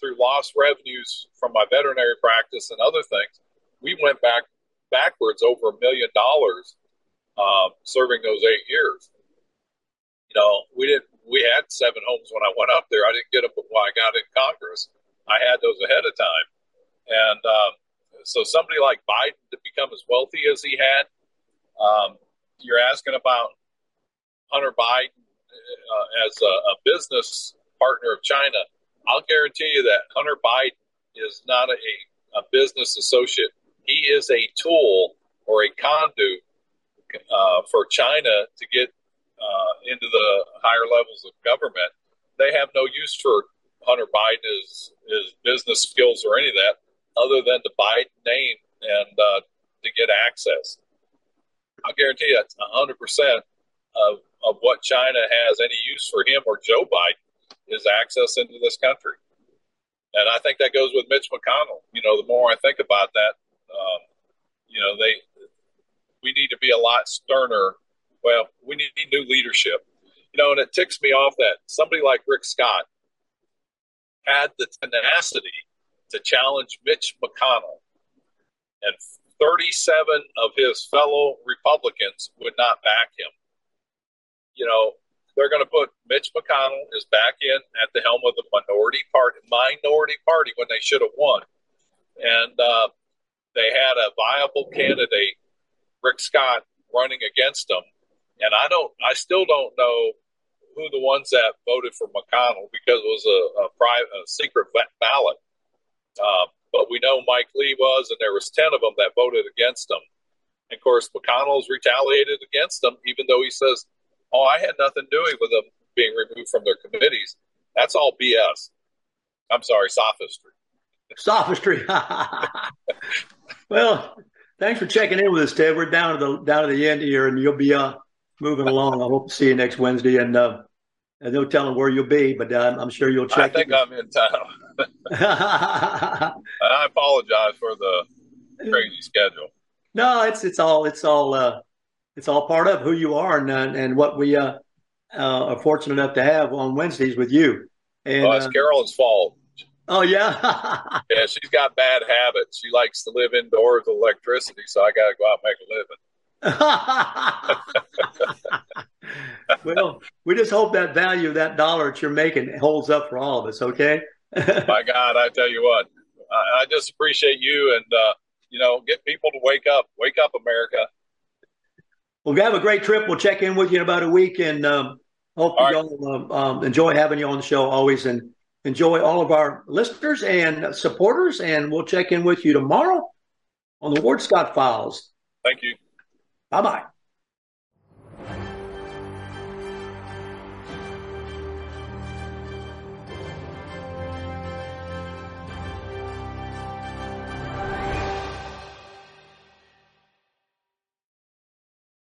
through lost revenues from my veterinary practice and other things, we went back backwards over a million dollars uh, serving those eight years. You know, we didn't. We had seven homes when I went up there. I didn't get them before I got in Congress. I had those ahead of time, and um, so somebody like Biden to become as wealthy as he had, um, you're asking about Hunter Biden uh, as a, a, business partner of China. I'll guarantee you that Hunter Biden is not a, a business associate. He is a tool or a conduit uh, for China to get uh, into the higher levels of government. They have no use for Hunter Biden his, business skills or any of that other than the Biden name and uh, to get access. I guarantee you that's 100% of, of what China has any use for him or Joe Biden is access into this country. And I think that goes with Mitch McConnell. You know, the more I think about that, um, you know, they we need to be a lot sterner. Well, we need new leadership. You know, and it ticks me off that somebody like Rick Scott had the tenacity to challenge Mitch McConnell, and 37 of his fellow Republicans would not back him. You know, they're going to put Mitch McConnell is back in at the helm of the minority party, minority party when they should have won, and uh, they had a viable candidate, Rick Scott, running against them, and I don't, I still don't know who the ones that voted for McConnell because it was a, a private, a secret ballot. Uh, but we know Mike Lee was, and there was ten of them that voted against him. And of course, McConnell's retaliated against them, even though he says, "Oh, I had nothing doing with them being removed from their committees." That's all BS. I'm sorry, sophistry. Sophistry. well, thanks for checking in with us, Ted. We're down to the down to the end here, and you'll be uh, moving along. I hope to see you next Wednesday, and uh, and no telling where you'll be, but uh, I'm sure you'll check. I think in. I'm in town. I apologize for the crazy schedule. No, it's it's all it's all uh, it's all part of who you are and uh, and what we uh, uh, are fortunate enough to have on Wednesdays with you. And, well, it's uh, Carolyn's fault. Oh yeah, yeah. She's got bad habits. She likes to live indoors with electricity, so I got to go out and make a living. well, we just hope that value of that dollar that you're making holds up for all of us. Okay. My God, I tell you what, I, I just appreciate you and, uh, you know, get people to wake up. Wake up, America. Well, we have a great trip. We'll check in with you in about a week and um, hope all you all um, um, enjoy having you on the show always and enjoy all of our listeners and supporters. And we'll check in with you tomorrow on the Ward Scott Files. Thank you. Bye bye.